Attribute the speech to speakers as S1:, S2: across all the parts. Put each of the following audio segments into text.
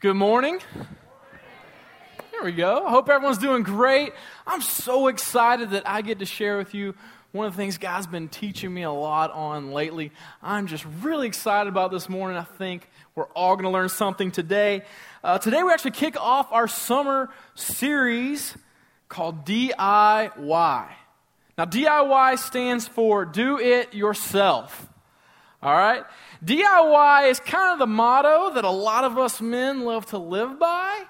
S1: Good morning. There we go. I hope everyone's doing great. I'm so excited that I get to share with you one of the things God's been teaching me a lot on lately. I'm just really excited about this morning. I think we're all going to learn something today. Uh, today, we actually kick off our summer series called DIY. Now, DIY stands for do it yourself. All right? DIY is kind of the motto that a lot of us men love to live by.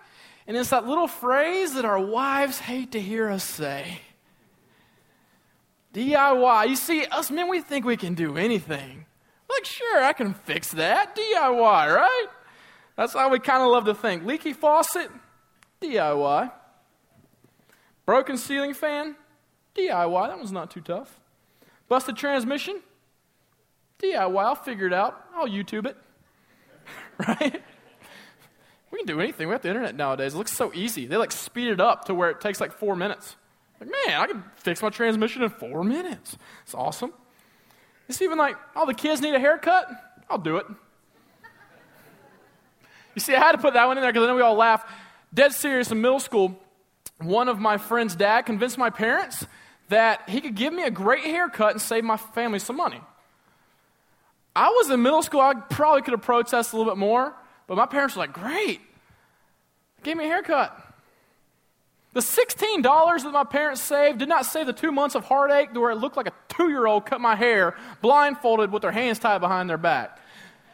S1: And it's that little phrase that our wives hate to hear us say. DIY. You see, us men, we think we can do anything. Like, sure, I can fix that. DIY, right? That's how we kind of love to think. Leaky faucet? DIY. Broken ceiling fan? DIY. That one's not too tough. Busted transmission? DIY, I'll figure it out. I'll YouTube it. right? We can do anything. We have the internet nowadays. It looks so easy. They like speed it up to where it takes like four minutes. Like, man, I can fix my transmission in four minutes. It's awesome. It's even like, oh, the kids need a haircut? I'll do it. You see, I had to put that one in there because then we all laugh. Dead serious in middle school, one of my friend's dad convinced my parents that he could give me a great haircut and save my family some money. I was in middle school, I probably could have protested a little bit more, but my parents were like, great. Gave me a haircut. The $16 that my parents saved did not save the two months of heartache where it looked like a two year old cut my hair blindfolded with their hands tied behind their back.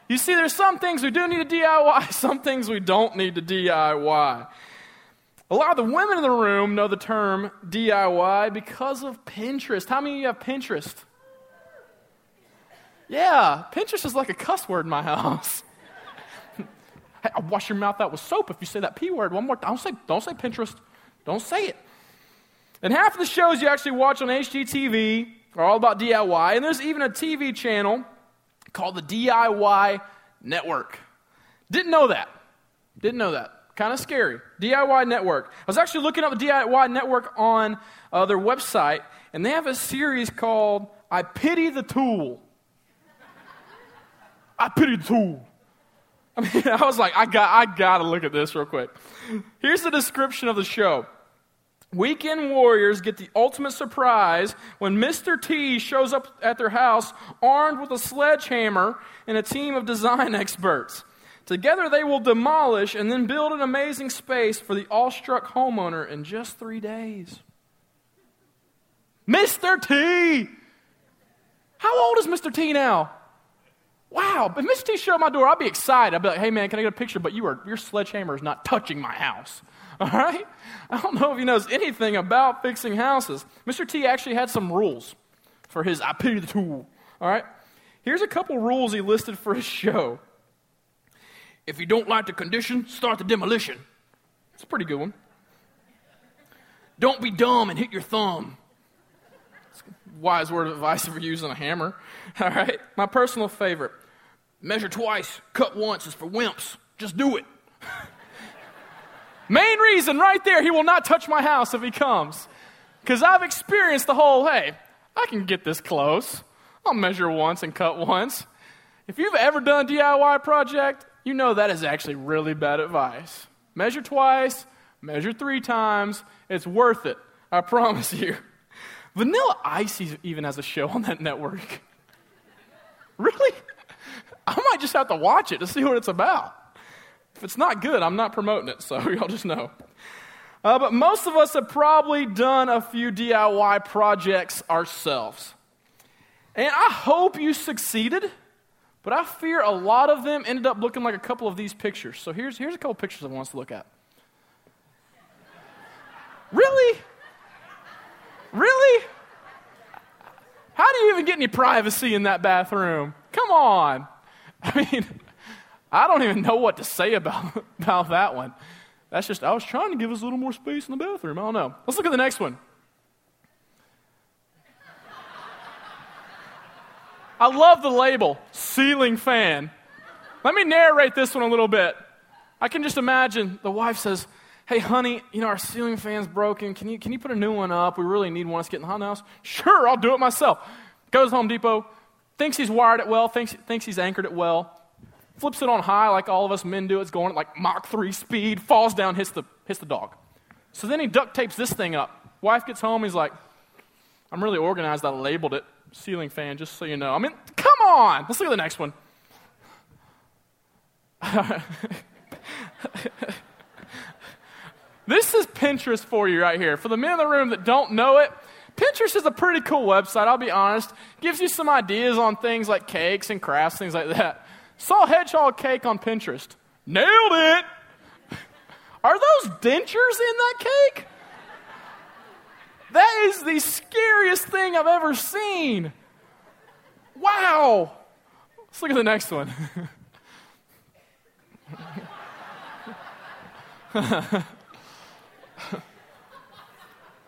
S1: You see, there's some things we do need to DIY, some things we don't need to DIY. A lot of the women in the room know the term DIY because of Pinterest. How many of you have Pinterest? Yeah, Pinterest is like a cuss word in my house. hey, I'll wash your mouth out with soap if you say that P word one more time. Don't say, don't say Pinterest. Don't say it. And half of the shows you actually watch on HGTV are all about DIY. And there's even a TV channel called the DIY Network. Didn't know that. Didn't know that. Kind of scary. DIY Network. I was actually looking up the DIY Network on uh, their website, and they have a series called I Pity the Tool. I pity the tool. I mean, I was like, I got, I got to look at this real quick. Here's the description of the show. Weekend warriors get the ultimate surprise when Mr. T shows up at their house armed with a sledgehammer and a team of design experts. Together they will demolish and then build an amazing space for the awestruck homeowner in just three days. Mr. T! How old is Mr. T now? Wow, if Mr. T showed my door, I'd be excited. I'd be like, hey man, can I get a picture? But you are, your sledgehammer is not touching my house. All right? I don't know if he knows anything about fixing houses. Mr. T actually had some rules for his I pity the tool. All right? Here's a couple rules he listed for his show. If you don't like the condition, start the demolition. It's a pretty good one. Don't be dumb and hit your thumb. Wise word of advice for using a hammer. All right? My personal favorite. Measure twice, cut once is for wimps. Just do it. Main reason right there, he will not touch my house if he comes. Because I've experienced the whole, hey, I can get this close. I'll measure once and cut once. If you've ever done a DIY project, you know that is actually really bad advice. Measure twice, measure three times. It's worth it. I promise you. Vanilla Ice even has a show on that network. really? Just have to watch it to see what it's about. If it's not good, I'm not promoting it, so y'all just know. Uh, but most of us have probably done a few DIY projects ourselves. And I hope you succeeded, but I fear a lot of them ended up looking like a couple of these pictures. So here's, here's a couple pictures I want us to look at. Really? Really? How do you even get any privacy in that bathroom? Come on. I mean, I don't even know what to say about, about that one. That's just, I was trying to give us a little more space in the bathroom. I don't know. Let's look at the next one. I love the label, ceiling fan. Let me narrate this one a little bit. I can just imagine the wife says, Hey, honey, you know, our ceiling fan's broken. Can you, can you put a new one up? We really need one. It's getting hot in the house. Sure, I'll do it myself. Goes to Home Depot, thinks he's wired it well, thinks, thinks he's anchored it well, flips it on high like all of us men do. It's going at like Mach 3 speed, falls down, hits the, hits the dog. So then he duct tapes this thing up. Wife gets home, he's like, I'm really organized. I labeled it ceiling fan, just so you know. I mean, come on. Let's look at the next one. this is Pinterest for you right here. For the men in the room that don't know it, Pinterest is a pretty cool website, I'll be honest. Gives you some ideas on things like cakes and crafts, things like that. Saw hedgehog cake on Pinterest. Nailed it! Are those dentures in that cake? That is the scariest thing I've ever seen. Wow. Let's look at the next one.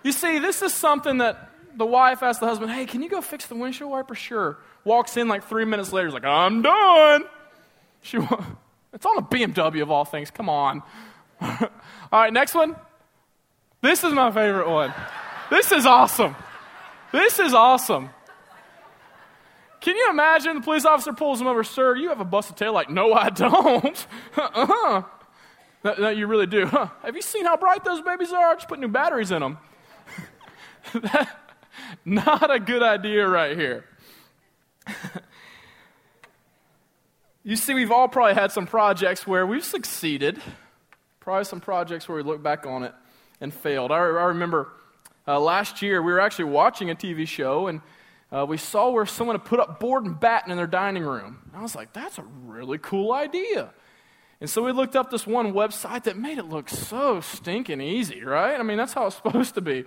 S1: you see, this is something that the wife asked the husband, Hey, can you go fix the windshield wiper? Sure. Walks in like three minutes later, he's like, I'm done. She, it's on a BMW of all things. Come on. all right, next one. This is my favorite one. This is awesome. This is awesome. Can you imagine the police officer pulls him over, sir, you have a busted tail? Like, no, I don't. uh-huh. That, that, you really do. Huh. Have you seen how bright those babies are? I just put new batteries in them. not a good idea right here. you see, we've all probably had some projects where we've succeeded, probably some projects where we look back on it and failed. I, I remember uh, last year we were actually watching a TV show and uh, we saw where someone had put up board and batten in their dining room. I was like, that's a really cool idea. And so we looked up this one website that made it look so stinking easy, right? I mean, that's how it's supposed to be.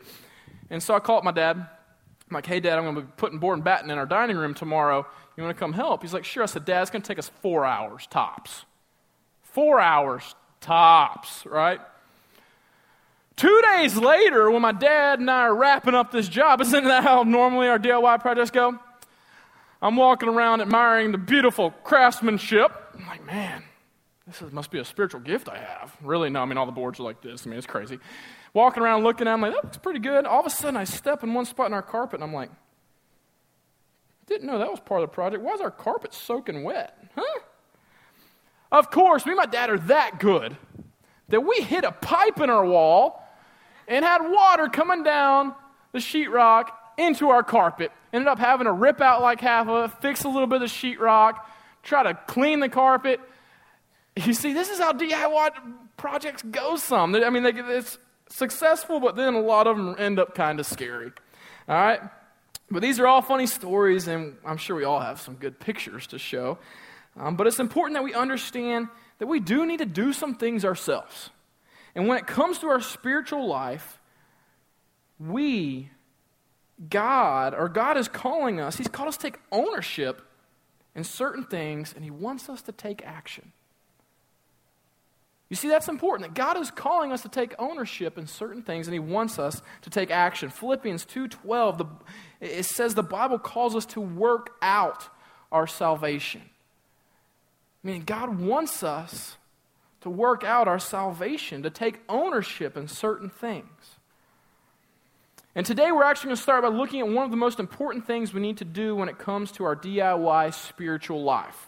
S1: And so I called my dad. I'm like, hey, Dad, I'm going to be putting board and batten in our dining room tomorrow. You want to come help? He's like, sure. I said, Dad, it's going to take us four hours tops. Four hours tops, right? Two days later, when my dad and I are wrapping up this job, isn't that how normally our DIY projects go? I'm walking around admiring the beautiful craftsmanship. I'm like, man, this is, must be a spiritual gift I have. Really, no, I mean, all the boards are like this. I mean, it's crazy. Walking around looking at them, like, that looks pretty good. All of a sudden, I step in one spot in our carpet, and I'm like, didn't know that was part of the project. Why is our carpet soaking wet? Huh? Of course, me and my dad are that good that we hit a pipe in our wall and had water coming down the sheetrock into our carpet. Ended up having to rip out like half of it, fix a little bit of the sheetrock, try to clean the carpet. You see, this is how DIY projects go some. I mean, it's successful, but then a lot of them end up kind of scary. All right? But these are all funny stories, and I'm sure we all have some good pictures to show. Um, but it's important that we understand that we do need to do some things ourselves. And when it comes to our spiritual life, we, God, or God is calling us, He's called us to take ownership in certain things, and He wants us to take action. You see, that's important that God is calling us to take ownership in certain things, and He wants us to take action. Philippians 2.12, it says the Bible calls us to work out our salvation. I mean, God wants us to work out our salvation, to take ownership in certain things. And today we're actually going to start by looking at one of the most important things we need to do when it comes to our DIY spiritual life.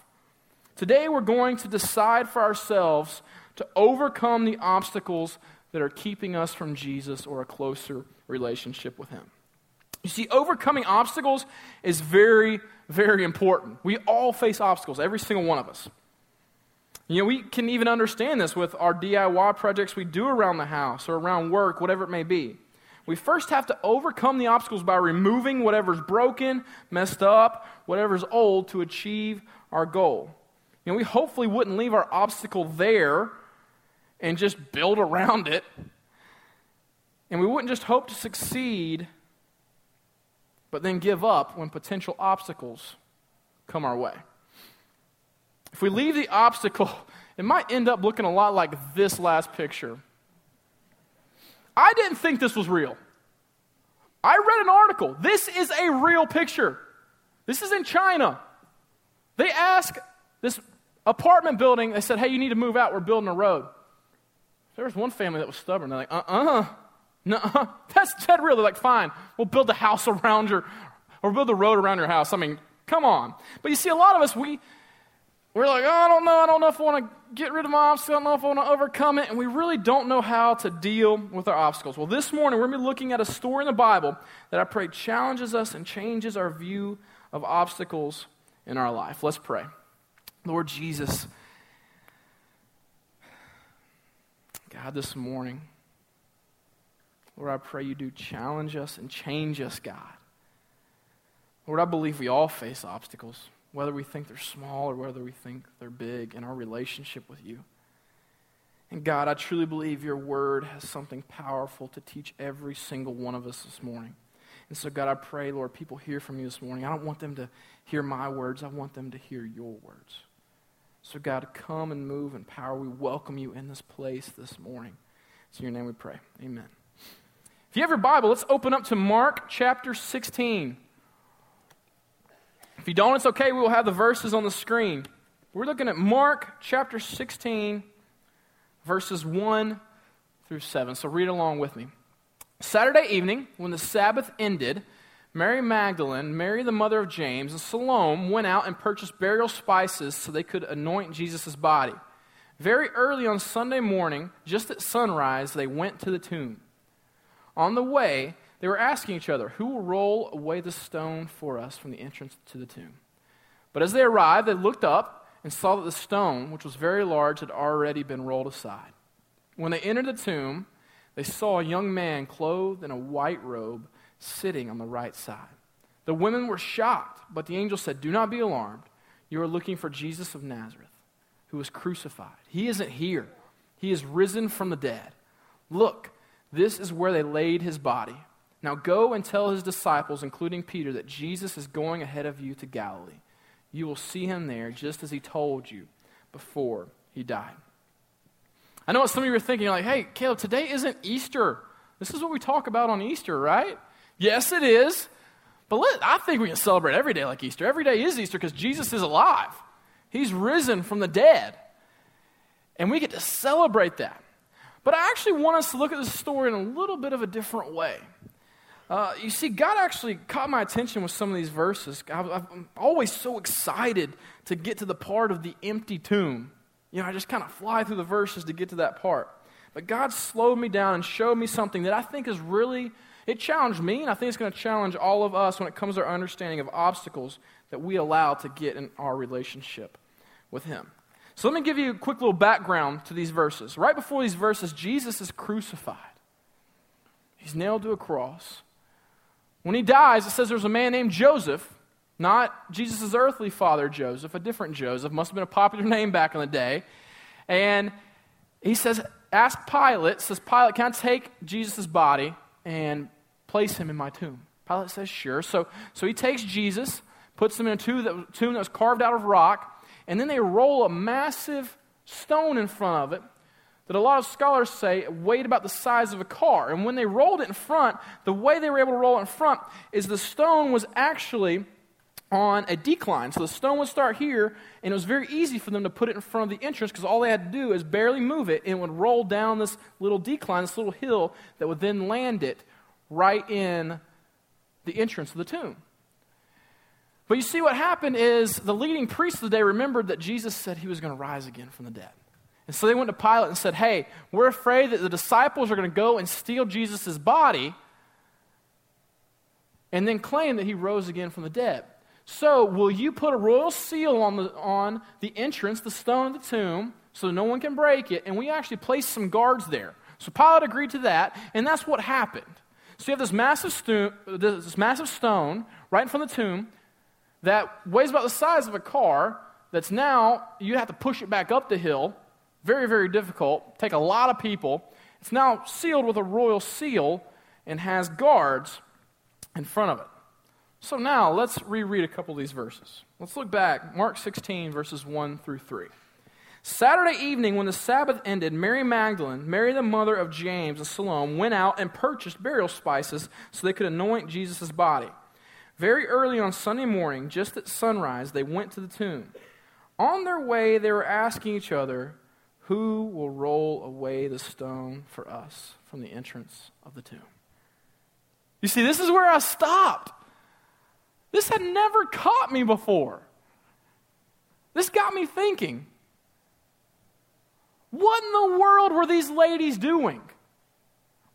S1: Today we're going to decide for ourselves to overcome the obstacles that are keeping us from Jesus or a closer relationship with Him. You see, overcoming obstacles is very, very important. We all face obstacles, every single one of us. You know, we can even understand this with our DIY projects we do around the house or around work, whatever it may be. We first have to overcome the obstacles by removing whatever's broken, messed up, whatever's old to achieve our goal. You know, we hopefully wouldn't leave our obstacle there and just build around it. And we wouldn't just hope to succeed, but then give up when potential obstacles come our way. If we leave the obstacle, it might end up looking a lot like this last picture. I didn't think this was real. I read an article. This is a real picture. This is in China. They ask this apartment building, they said, hey, you need to move out. We're building a road. There was one family that was stubborn. They're like, uh uh-uh. uh. No, that's dead real. They're like, fine, we'll build a house around your, or build a road around your house. I mean, come on. But you see, a lot of us, we, we're like, oh, I don't know. I don't know if I want to get rid of my obstacle. I don't know if I want to overcome it. And we really don't know how to deal with our obstacles. Well, this morning, we're going to be looking at a story in the Bible that I pray challenges us and changes our view of obstacles in our life. Let's pray. Lord Jesus, God, this morning, Lord, I pray you do challenge us and change us, God. Lord, I believe we all face obstacles, whether we think they're small or whether we think they're big in our relationship with you. And God, I truly believe your word has something powerful to teach every single one of us this morning. And so, God, I pray, Lord, people hear from you this morning. I don't want them to hear my words, I want them to hear your words. So, God, come and move in power. We welcome you in this place this morning. It's in your name we pray. Amen. If you have your Bible, let's open up to Mark chapter 16. If you don't, it's okay. We will have the verses on the screen. We're looking at Mark chapter 16, verses 1 through 7. So read along with me. Saturday evening, when the Sabbath ended, Mary Magdalene, Mary the mother of James, and Salome went out and purchased burial spices so they could anoint Jesus' body. Very early on Sunday morning, just at sunrise, they went to the tomb. On the way, they were asking each other, Who will roll away the stone for us from the entrance to the tomb? But as they arrived, they looked up and saw that the stone, which was very large, had already been rolled aside. When they entered the tomb, they saw a young man clothed in a white robe sitting on the right side. The women were shocked, but the angel said, Do not be alarmed. You are looking for Jesus of Nazareth, who was crucified. He isn't here, he is risen from the dead. Look, this is where they laid his body. Now go and tell his disciples, including Peter, that Jesus is going ahead of you to Galilee. You will see him there, just as he told you before he died. I know what some of you are thinking, like, hey, Caleb, today isn't Easter. This is what we talk about on Easter, right? Yes, it is. But let, I think we can celebrate every day like Easter. Every day is Easter because Jesus is alive, He's risen from the dead. And we get to celebrate that. But I actually want us to look at this story in a little bit of a different way. Uh, you see, God actually caught my attention with some of these verses. I, I'm always so excited to get to the part of the empty tomb. You know, I just kind of fly through the verses to get to that part. But God slowed me down and showed me something that I think is really it challenged me, and I think it's going to challenge all of us when it comes to our understanding of obstacles that we allow to get in our relationship with Him. So let me give you a quick little background to these verses. Right before these verses, Jesus is crucified, he's nailed to a cross. When he dies, it says there's a man named Joseph, not Jesus' earthly father, Joseph, a different Joseph. Must have been a popular name back in the day. And he says, Ask Pilate, says, Pilate, can I take Jesus' body and place him in my tomb? Pilate says, Sure. So, so he takes Jesus, puts him in a tomb that, tomb that was carved out of rock, and then they roll a massive stone in front of it that a lot of scholars say weighed about the size of a car. And when they rolled it in front, the way they were able to roll it in front is the stone was actually on a decline. So the stone would start here, and it was very easy for them to put it in front of the entrance because all they had to do is barely move it, and it would roll down this little decline, this little hill that would then land it right in the entrance of the tomb. But you see, what happened is the leading priests of the day remembered that Jesus said he was going to rise again from the dead. And so they went to Pilate and said, Hey, we're afraid that the disciples are going to go and steal Jesus' body and then claim that he rose again from the dead. So, will you put a royal seal on the, on the entrance, the stone of the tomb, so no one can break it? And we actually placed some guards there. So Pilate agreed to that, and that's what happened. So you have this massive, sto- this massive stone right in front of the tomb that weighs about the size of a car. That's now, you have to push it back up the hill. Very, very difficult. Take a lot of people. It's now sealed with a royal seal and has guards in front of it. So now let's reread a couple of these verses. Let's look back, Mark 16, verses 1 through 3. Saturday evening, when the Sabbath ended, Mary Magdalene, Mary the mother of James and Salome, went out and purchased burial spices so they could anoint Jesus' body. Very early on Sunday morning, just at sunrise, they went to the tomb. On their way, they were asking each other, Who will roll away the stone for us from the entrance of the tomb? You see, this is where I stopped. This had never caught me before. This got me thinking. What in the world were these ladies doing?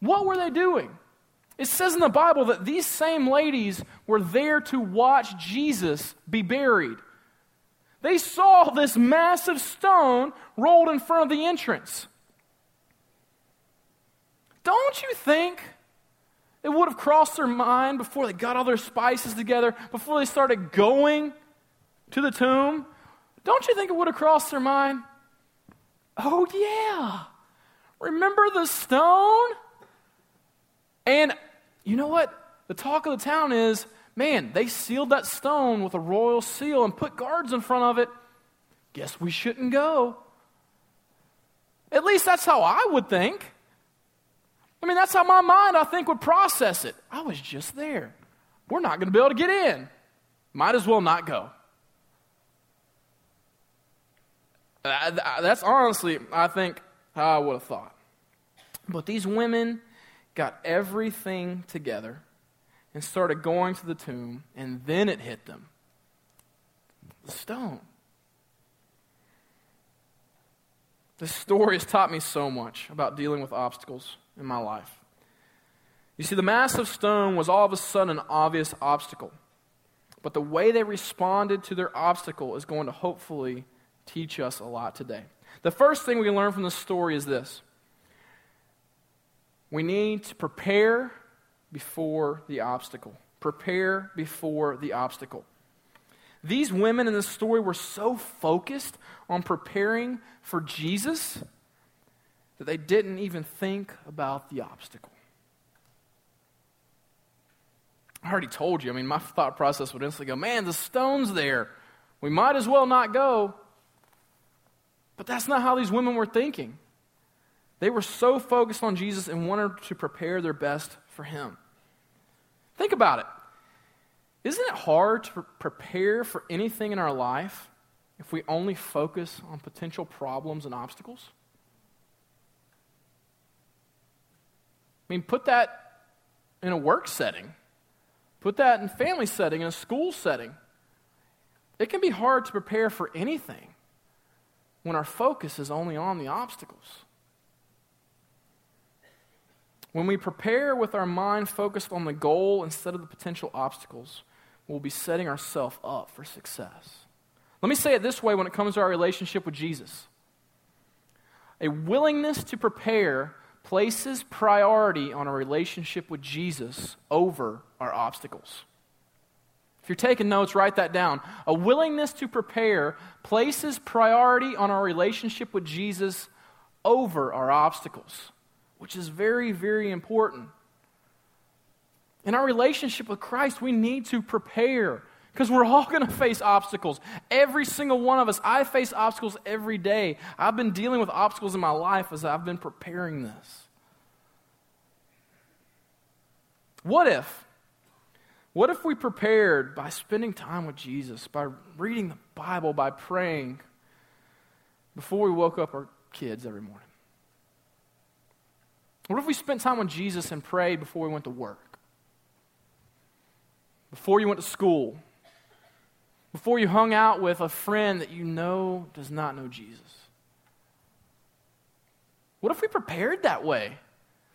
S1: What were they doing? It says in the Bible that these same ladies were there to watch Jesus be buried. They saw this massive stone rolled in front of the entrance. Don't you think it would have crossed their mind before they got all their spices together, before they started going to the tomb? Don't you think it would have crossed their mind? Oh, yeah. Remember the stone? And you know what? The talk of the town is man, they sealed that stone with a royal seal and put guards in front of it. Guess we shouldn't go. At least that's how I would think. I mean, that's how my mind, I think, would process it. I was just there. We're not going to be able to get in. Might as well not go. That's honestly, I think, how I would have thought. But these women got everything together and started going to the tomb, and then it hit them the stone. This story has taught me so much about dealing with obstacles in my life. You see, the massive stone was all of a sudden an obvious obstacle. But the way they responded to their obstacle is going to hopefully teach us a lot today. The first thing we learn from this story is this we need to prepare before the obstacle. Prepare before the obstacle. These women in this story were so focused on preparing for Jesus that they didn't even think about the obstacle. I already told you. I mean, my thought process would instantly go, man, the stone's there. We might as well not go. But that's not how these women were thinking. They were so focused on Jesus and wanted to prepare their best for him. Think about it. Isn't it hard to prepare for anything in our life if we only focus on potential problems and obstacles? I mean, put that in a work setting, put that in a family setting, in a school setting. It can be hard to prepare for anything when our focus is only on the obstacles. When we prepare with our mind focused on the goal instead of the potential obstacles, we'll be setting ourselves up for success. Let me say it this way when it comes to our relationship with Jesus a willingness to prepare places priority on a relationship with Jesus over our obstacles. If you're taking notes, write that down. A willingness to prepare places priority on our relationship with Jesus over our obstacles, which is very, very important. In our relationship with Christ, we need to prepare because we're all going to face obstacles. Every single one of us. I face obstacles every day. I've been dealing with obstacles in my life as I've been preparing this. What if what if we prepared by spending time with Jesus, by reading the Bible, by praying before we woke up our kids every morning? What if we spent time with Jesus and prayed before we went to work? Before you went to school? Before you hung out with a friend that you know does not know Jesus? What if we prepared that way?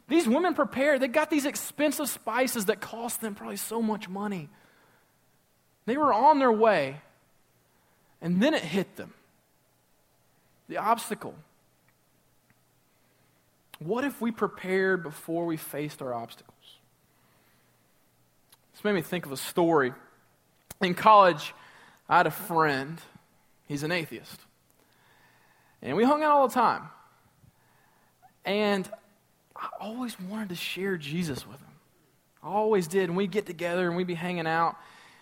S1: These women prepared, they got these expensive spices that cost them probably so much money. They were on their way, and then it hit them the obstacle. What if we prepared before we faced our obstacles? This made me think of a story. In college, I had a friend, he's an atheist. And we hung out all the time. And I always wanted to share Jesus with him. I always did. And we'd get together and we'd be hanging out.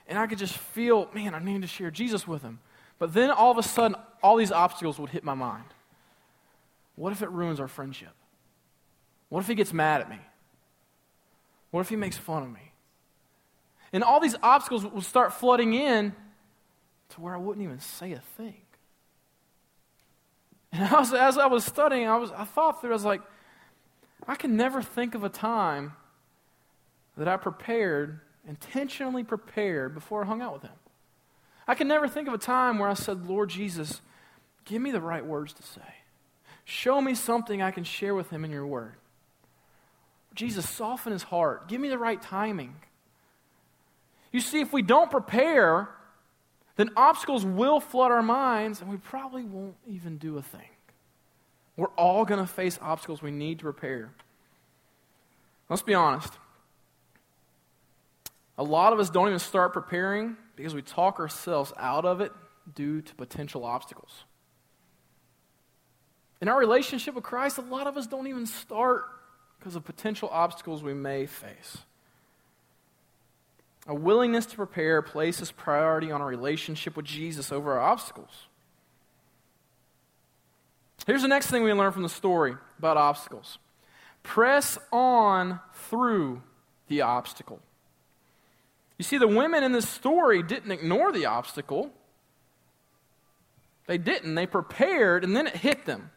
S1: And I could just feel, man, I need to share Jesus with him. But then all of a sudden, all these obstacles would hit my mind. What if it ruins our friendship? What if he gets mad at me? What if he makes fun of me? And all these obstacles would start flooding in to where I wouldn't even say a thing. And I was, as I was studying, I, was, I thought through, I was like, I can never think of a time that I prepared, intentionally prepared, before I hung out with him. I can never think of a time where I said, Lord Jesus, give me the right words to say. Show me something I can share with him in your word. Jesus, soften his heart. Give me the right timing. You see, if we don't prepare, then obstacles will flood our minds and we probably won't even do a thing. We're all going to face obstacles we need to prepare. Let's be honest. A lot of us don't even start preparing because we talk ourselves out of it due to potential obstacles. In our relationship with Christ, a lot of us don't even start because of potential obstacles we may face. A willingness to prepare places priority on our relationship with Jesus over our obstacles. Here's the next thing we learn from the story about obstacles press on through the obstacle. You see, the women in this story didn't ignore the obstacle. They didn't. They prepared, and then it hit them.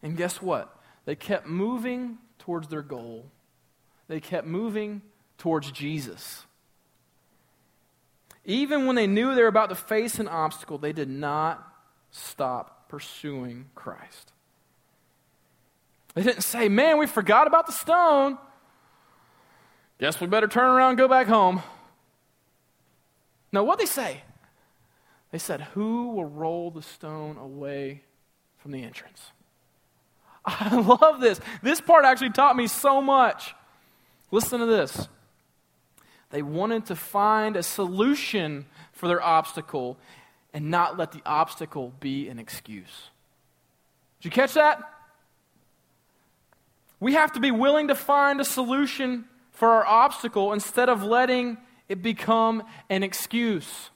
S1: And guess what? They kept moving towards their goal, they kept moving towards Jesus. Even when they knew they were about to face an obstacle, they did not stop pursuing Christ. They didn't say, Man, we forgot about the stone. Guess we better turn around and go back home. No, what they say? They said, Who will roll the stone away from the entrance? I love this. This part actually taught me so much. Listen to this. They wanted to find a solution for their obstacle and not let the obstacle be an excuse. Did you catch that? We have to be willing to find a solution for our obstacle instead of letting it become an excuse.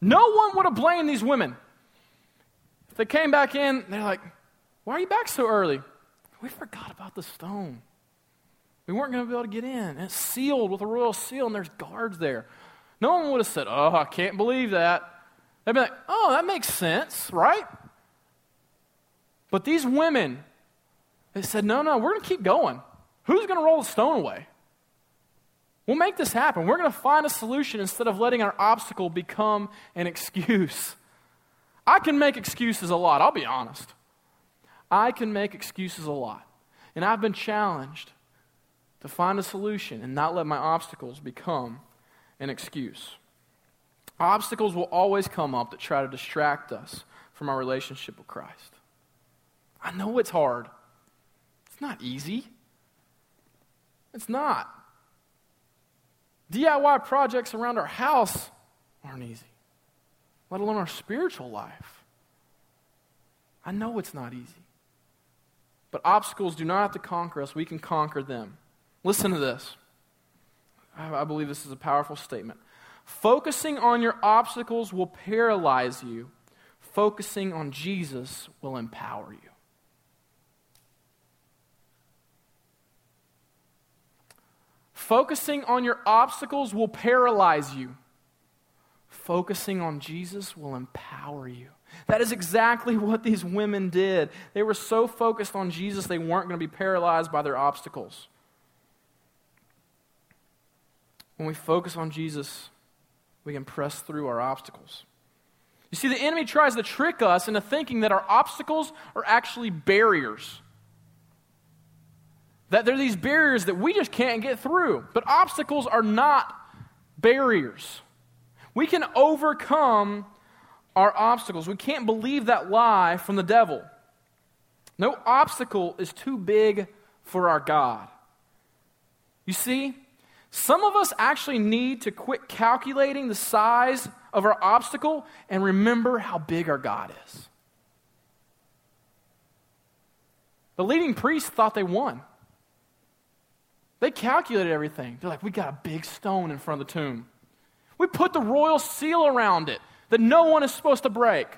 S1: No one would have blamed these women. If they came back in, they're like, why are you back so early? We forgot about the stone. We weren't going to be able to get in. And it's sealed with a royal seal, and there's guards there. No one would have said, Oh, I can't believe that. They'd be like, Oh, that makes sense, right? But these women, they said, No, no, we're going to keep going. Who's going to roll the stone away? We'll make this happen. We're going to find a solution instead of letting our obstacle become an excuse. I can make excuses a lot, I'll be honest. I can make excuses a lot. And I've been challenged to find a solution and not let my obstacles become an excuse. Obstacles will always come up that try to distract us from our relationship with Christ. I know it's hard. It's not easy. It's not. DIY projects around our house aren't easy, let alone our spiritual life. I know it's not easy. But obstacles do not have to conquer us, we can conquer them. Listen to this. I believe this is a powerful statement. Focusing on your obstacles will paralyze you, focusing on Jesus will empower you. Focusing on your obstacles will paralyze you. Focusing on Jesus will empower you. That is exactly what these women did. They were so focused on Jesus, they weren't going to be paralyzed by their obstacles. When we focus on Jesus, we can press through our obstacles. You see, the enemy tries to trick us into thinking that our obstacles are actually barriers. That they're these barriers that we just can't get through. But obstacles are not barriers. We can overcome our obstacles. We can't believe that lie from the devil. No obstacle is too big for our God. You see, some of us actually need to quit calculating the size of our obstacle and remember how big our God is. The leading priests thought they won. They calculated everything. They're like, we got a big stone in front of the tomb. We put the royal seal around it that no one is supposed to break.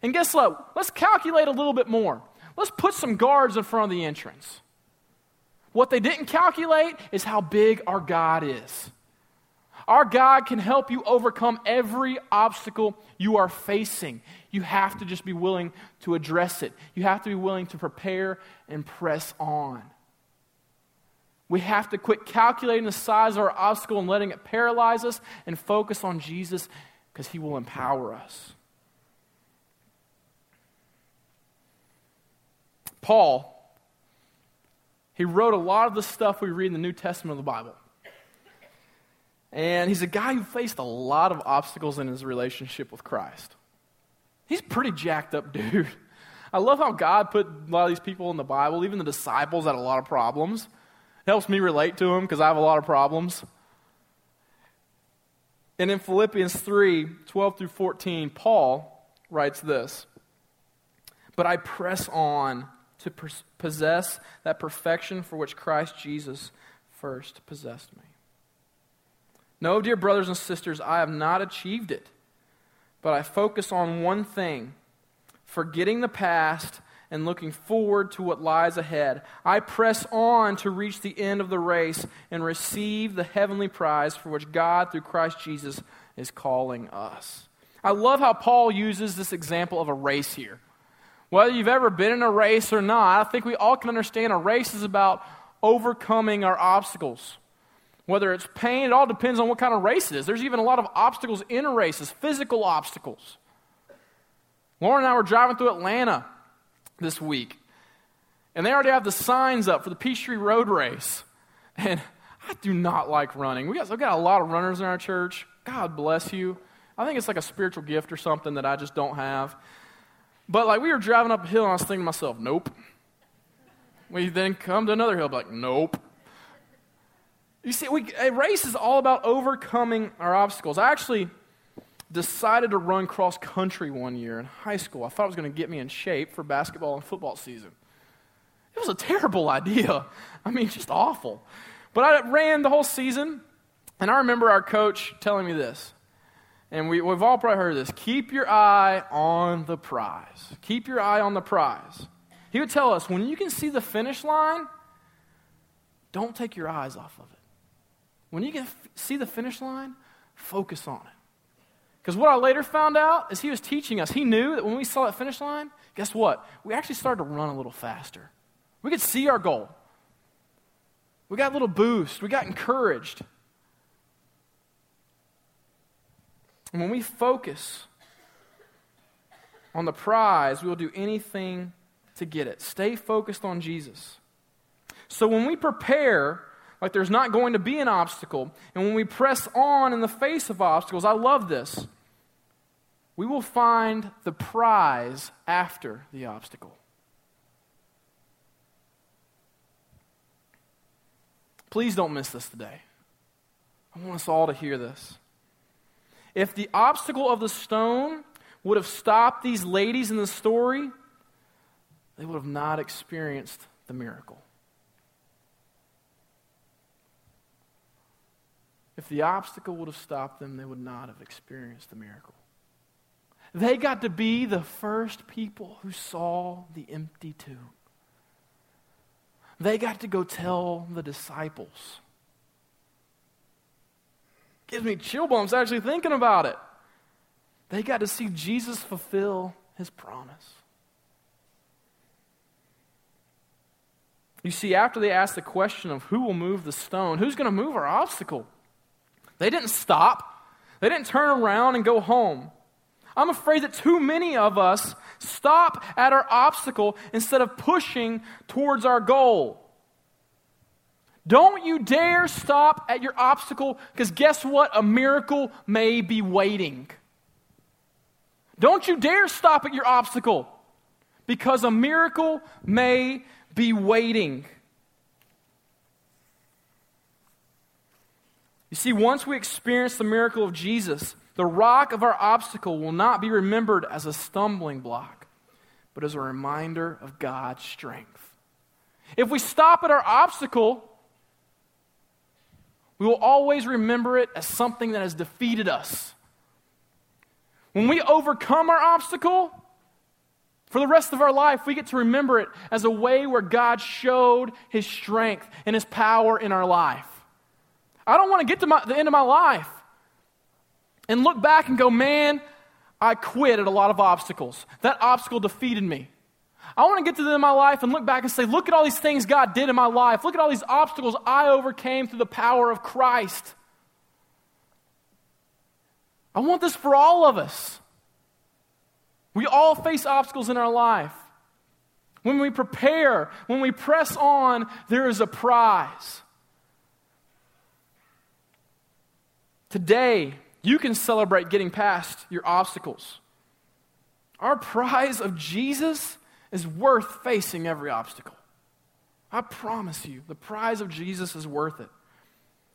S1: And guess what? Let's calculate a little bit more. Let's put some guards in front of the entrance. What they didn't calculate is how big our God is. Our God can help you overcome every obstacle you are facing. You have to just be willing to address it. You have to be willing to prepare and press on. We have to quit calculating the size of our obstacle and letting it paralyze us and focus on Jesus because He will empower us. Paul, he wrote a lot of the stuff we read in the New Testament of the Bible. And he's a guy who faced a lot of obstacles in his relationship with Christ. He's pretty jacked up dude. I love how God put a lot of these people in the Bible, even the disciples had a lot of problems. It helps me relate to them because I have a lot of problems. And in Philippians 3 12 through 14, Paul writes this But I press on to possess that perfection for which Christ Jesus first possessed me. No, dear brothers and sisters, I have not achieved it, but I focus on one thing forgetting the past and looking forward to what lies ahead. I press on to reach the end of the race and receive the heavenly prize for which God, through Christ Jesus, is calling us. I love how Paul uses this example of a race here. Whether you've ever been in a race or not, I think we all can understand a race is about overcoming our obstacles. Whether it's pain, it all depends on what kind of race it is. There's even a lot of obstacles in races, physical obstacles. Lauren and I were driving through Atlanta this week, and they already have the signs up for the Peachtree Road Race. And I do not like running. We got, we got a lot of runners in our church. God bless you. I think it's like a spiritual gift or something that I just don't have. But like we were driving up a hill and I was thinking to myself, nope. We then come to another hill, like, nope. You see, we, a race is all about overcoming our obstacles. I actually decided to run cross country one year in high school. I thought it was going to get me in shape for basketball and football season. It was a terrible idea. I mean, just awful. But I ran the whole season, and I remember our coach telling me this and we, we've all probably heard this keep your eye on the prize. Keep your eye on the prize. He would tell us when you can see the finish line, don't take your eyes off of it. When you can f- see the finish line, focus on it. Because what I later found out is he was teaching us. He knew that when we saw that finish line, guess what? We actually started to run a little faster. We could see our goal. We got a little boost. We got encouraged. And when we focus on the prize, we will do anything to get it. Stay focused on Jesus. So when we prepare, like there's not going to be an obstacle, and when we press on in the face of obstacles, I love this. We will find the prize after the obstacle. Please don't miss this today. I want us all to hear this. If the obstacle of the stone would have stopped these ladies in the story, they would have not experienced the miracle. If the obstacle would have stopped them, they would not have experienced the miracle. They got to be the first people who saw the empty tomb. They got to go tell the disciples Gives me chill bumps actually thinking about it. They got to see Jesus fulfill his promise. You see, after they asked the question of who will move the stone, who's going to move our obstacle, they didn't stop. They didn't turn around and go home. I'm afraid that too many of us stop at our obstacle instead of pushing towards our goal. Don't you dare stop at your obstacle because guess what? A miracle may be waiting. Don't you dare stop at your obstacle because a miracle may be waiting. You see, once we experience the miracle of Jesus, the rock of our obstacle will not be remembered as a stumbling block, but as a reminder of God's strength. If we stop at our obstacle, we will always remember it as something that has defeated us. When we overcome our obstacle, for the rest of our life, we get to remember it as a way where God showed his strength and his power in our life. I don't want to get to my, the end of my life and look back and go, man, I quit at a lot of obstacles. That obstacle defeated me. I want to get to the end of my life and look back and say, look at all these things God did in my life. Look at all these obstacles I overcame through the power of Christ. I want this for all of us. We all face obstacles in our life. When we prepare, when we press on, there is a prize. Today, you can celebrate getting past your obstacles. Our prize of Jesus is worth facing every obstacle. I promise you, the prize of Jesus is worth it.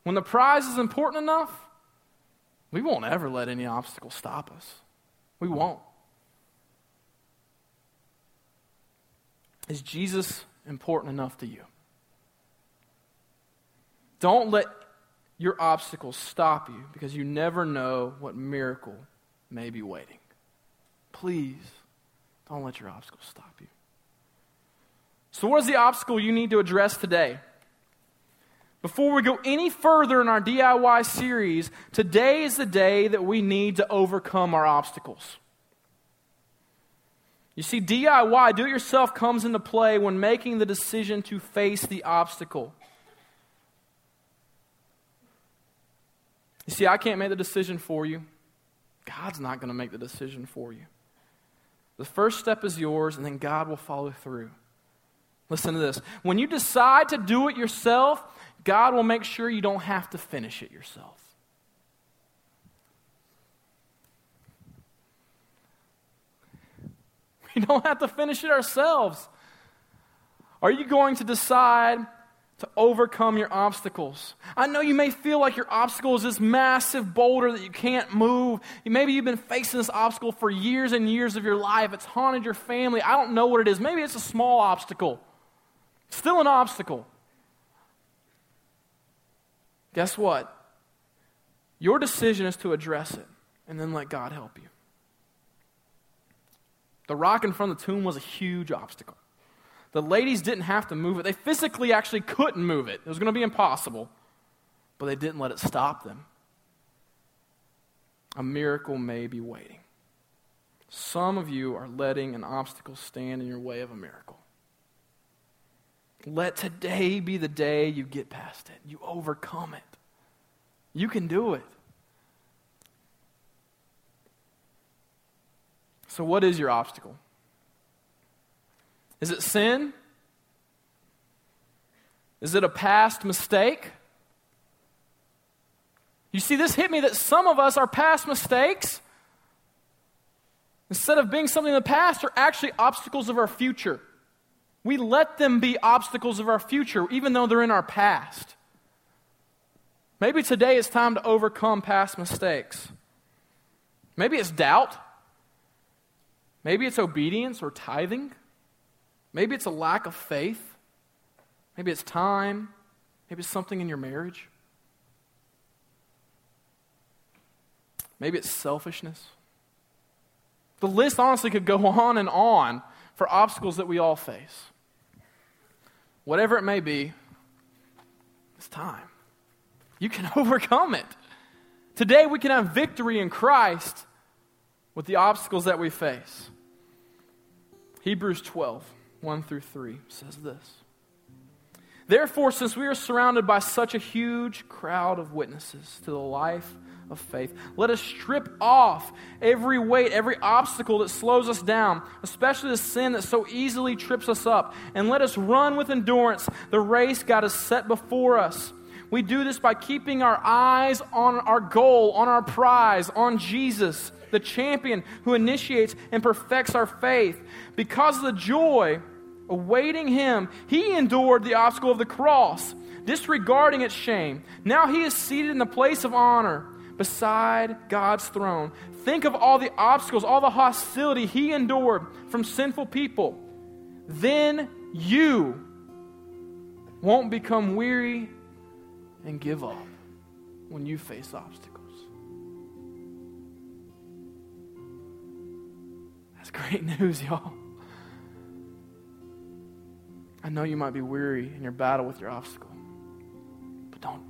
S1: When the prize is important enough, we won't ever let any obstacle stop us. We won't. Is Jesus important enough to you? Don't let your obstacles stop you because you never know what miracle may be waiting. Please don't let your obstacles stop you. So, what is the obstacle you need to address today? Before we go any further in our DIY series, today is the day that we need to overcome our obstacles. You see, DIY, do it yourself, comes into play when making the decision to face the obstacle. You see, I can't make the decision for you. God's not going to make the decision for you. The first step is yours, and then God will follow through. Listen to this. When you decide to do it yourself, God will make sure you don't have to finish it yourself. We don't have to finish it ourselves. Are you going to decide to overcome your obstacles? I know you may feel like your obstacle is this massive boulder that you can't move. Maybe you've been facing this obstacle for years and years of your life. It's haunted your family. I don't know what it is. Maybe it's a small obstacle. Still an obstacle. Guess what? Your decision is to address it and then let God help you. The rock in front of the tomb was a huge obstacle. The ladies didn't have to move it. They physically actually couldn't move it. It was going to be impossible. But they didn't let it stop them. A miracle may be waiting. Some of you are letting an obstacle stand in your way of a miracle. Let today be the day you get past it, you overcome it. You can do it. So, what is your obstacle? Is it sin? Is it a past mistake? You see, this hit me that some of us, our past mistakes, instead of being something in the past, are actually obstacles of our future. We let them be obstacles of our future, even though they're in our past. Maybe today it's time to overcome past mistakes. Maybe it's doubt. Maybe it's obedience or tithing. Maybe it's a lack of faith. Maybe it's time. Maybe it's something in your marriage. Maybe it's selfishness. The list honestly could go on and on for obstacles that we all face. Whatever it may be, it's time. You can overcome it. Today we can have victory in Christ with the obstacles that we face. Hebrews 12, 1 through 3 says this. Therefore, since we are surrounded by such a huge crowd of witnesses to the life of faith, let us strip off every weight, every obstacle that slows us down, especially the sin that so easily trips us up, and let us run with endurance the race God has set before us. We do this by keeping our eyes on our goal, on our prize, on Jesus, the champion who initiates and perfects our faith. Because of the joy awaiting him, he endured the obstacle of the cross, disregarding its shame. Now he is seated in the place of honor beside God's throne. Think of all the obstacles, all the hostility he endured from sinful people. Then you won't become weary and give up when you face obstacles. That's great news, y'all. I know you might be weary in your battle with your obstacle, but don't,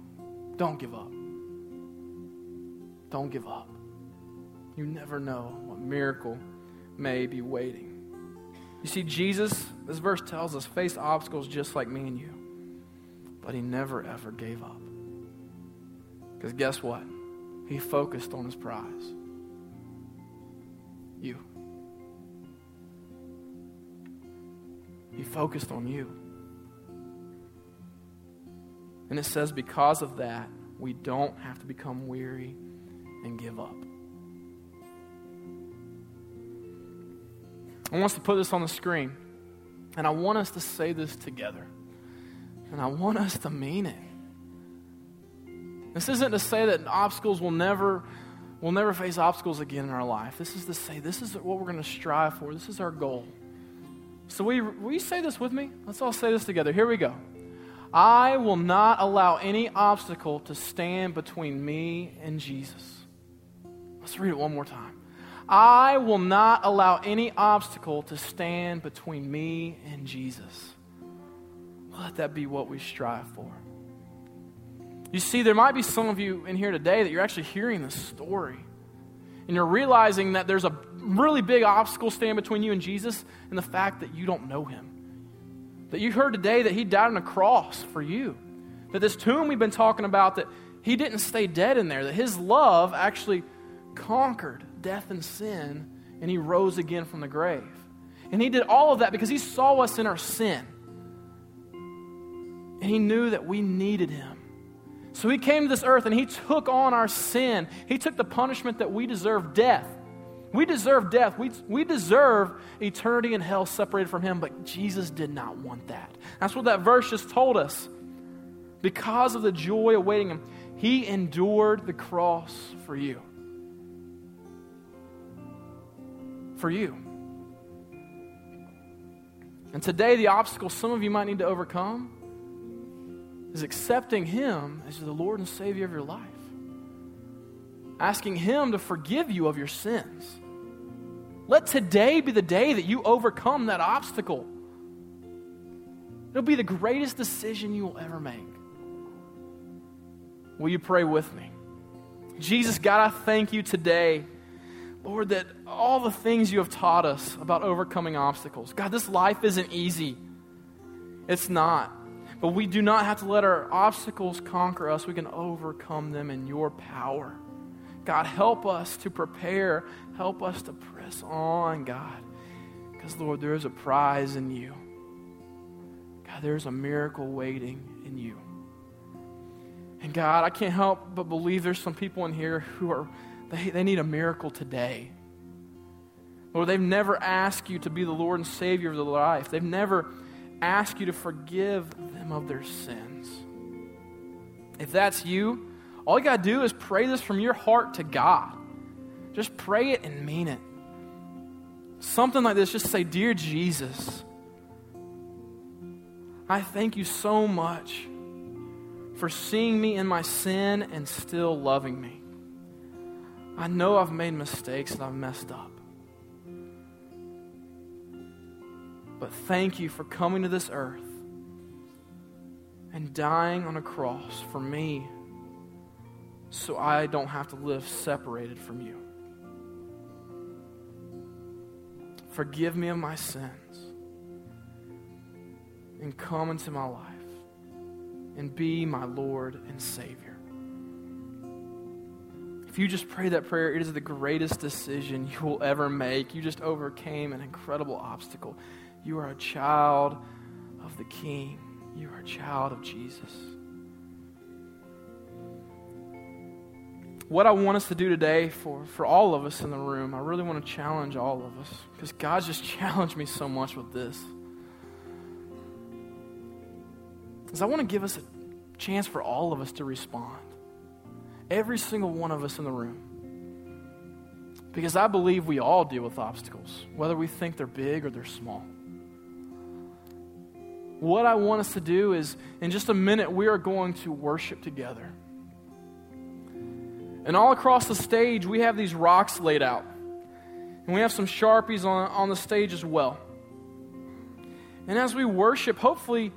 S1: don't give up. Don't give up. You never know what miracle may be waiting. You see, Jesus, this verse tells us, face obstacles just like me and you, but he never ever gave up. Because guess what? He focused on his prize. you. He focused on you. And it says, because of that, we don't have to become weary and give up. I want us to put this on the screen, and I want us to say this together. And I want us to mean it. This isn't to say that obstacles will never we'll never face obstacles again in our life. This is to say this is what we're going to strive for. This is our goal. So we you say this with me? Let's all say this together. Here we go. I will not allow any obstacle to stand between me and Jesus. Let's read it one more time. I will not allow any obstacle to stand between me and Jesus. Let that be what we strive for. You see, there might be some of you in here today that you're actually hearing this story. And you're realizing that there's a really big obstacle standing between you and Jesus and the fact that you don't know him. That you heard today that he died on a cross for you. That this tomb we've been talking about, that he didn't stay dead in there, that his love actually conquered death and sin, and he rose again from the grave. And he did all of that because he saw us in our sin. And he knew that we needed him. So he came to this earth and he took on our sin. He took the punishment that we deserve death. We deserve death. We, we deserve eternity in hell separated from him, but Jesus did not want that. That's what that verse just told us. Because of the joy awaiting him, he endured the cross for you. for you. And today, the obstacle some of you might need to overcome is accepting Him as the Lord and Savior of your life, asking Him to forgive you of your sins. Let today be the day that you overcome that obstacle. It'll be the greatest decision you will ever make. Will you pray with me? Jesus, God, I thank you today Lord, that all the things you have taught us about overcoming obstacles. God, this life isn't easy. It's not. But we do not have to let our obstacles conquer us. We can overcome them in your power. God, help us to prepare. Help us to press on, God. Because, Lord, there is a prize in you. God, there's a miracle waiting in you. And God, I can't help but believe there's some people in here who are they, they need a miracle today. Lord, they've never asked you to be the Lord and Savior of their life. They've never asked you to forgive them of their sins. If that's you, all you got to do is pray this from your heart to God. Just pray it and mean it. Something like this, just say, Dear Jesus, I thank you so much for seeing me in my sin and still loving me. I know I've made mistakes and I've messed up. But thank you for coming to this earth and dying on a cross for me so I don't have to live separated from you. Forgive me of my sins and come into my life and be my Lord and Savior. If you just pray that prayer, it is the greatest decision you will ever make. You just overcame an incredible obstacle. You are a child of the King, you are a child of Jesus. What I want us to do today for, for all of us in the room, I really want to challenge all of us because God just challenged me so much with this. Is I want to give us a chance for all of us to respond. Every single one of us in the room. Because I believe we all deal with obstacles, whether we think they're big or they're small. What I want us to do is, in just a minute, we are going to worship together. And all across the stage, we have these rocks laid out. And we have some Sharpies on, on the stage as well. And as we worship, hopefully,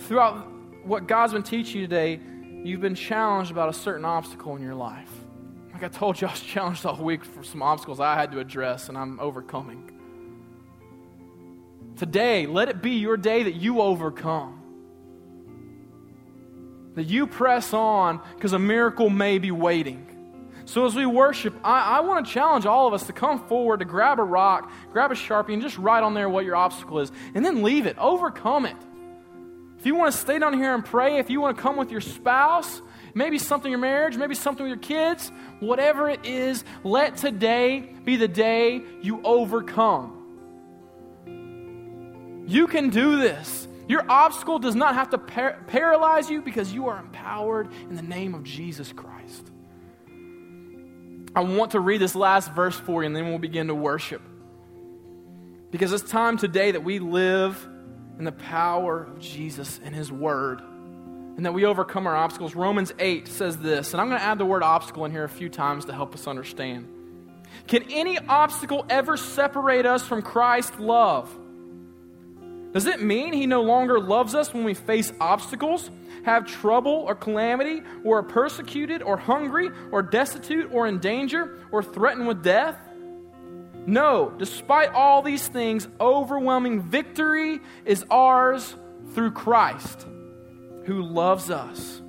S1: throughout what God's been teaching you today, you've been challenged about a certain obstacle in your life. Like I told you, I was challenged all week for some obstacles I had to address, and I'm overcoming. Today, let it be your day that you overcome. That you press on because a miracle may be waiting. So, as we worship, I, I want to challenge all of us to come forward, to grab a rock, grab a sharpie, and just write on there what your obstacle is, and then leave it, overcome it. If you want to stay down here and pray, if you want to come with your spouse, maybe something in your marriage, maybe something with your kids, whatever it is, let today be the day you overcome. You can do this. Your obstacle does not have to par- paralyze you because you are empowered in the name of Jesus Christ. I want to read this last verse for you and then we'll begin to worship. Because it's time today that we live in the power of Jesus and His Word and that we overcome our obstacles. Romans 8 says this, and I'm going to add the word obstacle in here a few times to help us understand. Can any obstacle ever separate us from Christ's love? Does it mean He no longer loves us when we face obstacles? have trouble or calamity, or are persecuted, or hungry, or destitute, or in danger, or threatened with death? No, despite all these things, overwhelming victory is ours through Christ, who loves us.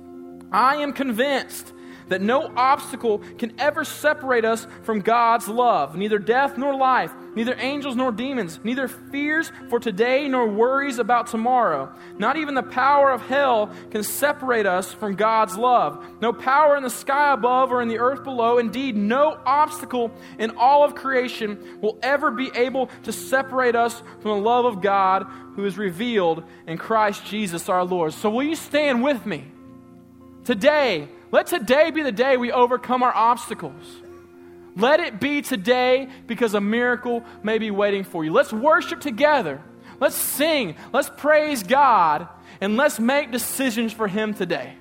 S1: I am convinced that no obstacle can ever separate us from God's love, neither death nor life, neither angels nor demons, neither fears for today nor worries about tomorrow. Not even the power of hell can separate us from God's love. No power in the sky above or in the earth below, indeed, no obstacle in all of creation will ever be able to separate us from the love of God who is revealed in Christ Jesus our Lord. So, will you stand with me today? Let today be the day we overcome our obstacles. Let it be today because a miracle may be waiting for you. Let's worship together. Let's sing. Let's praise God. And let's make decisions for Him today.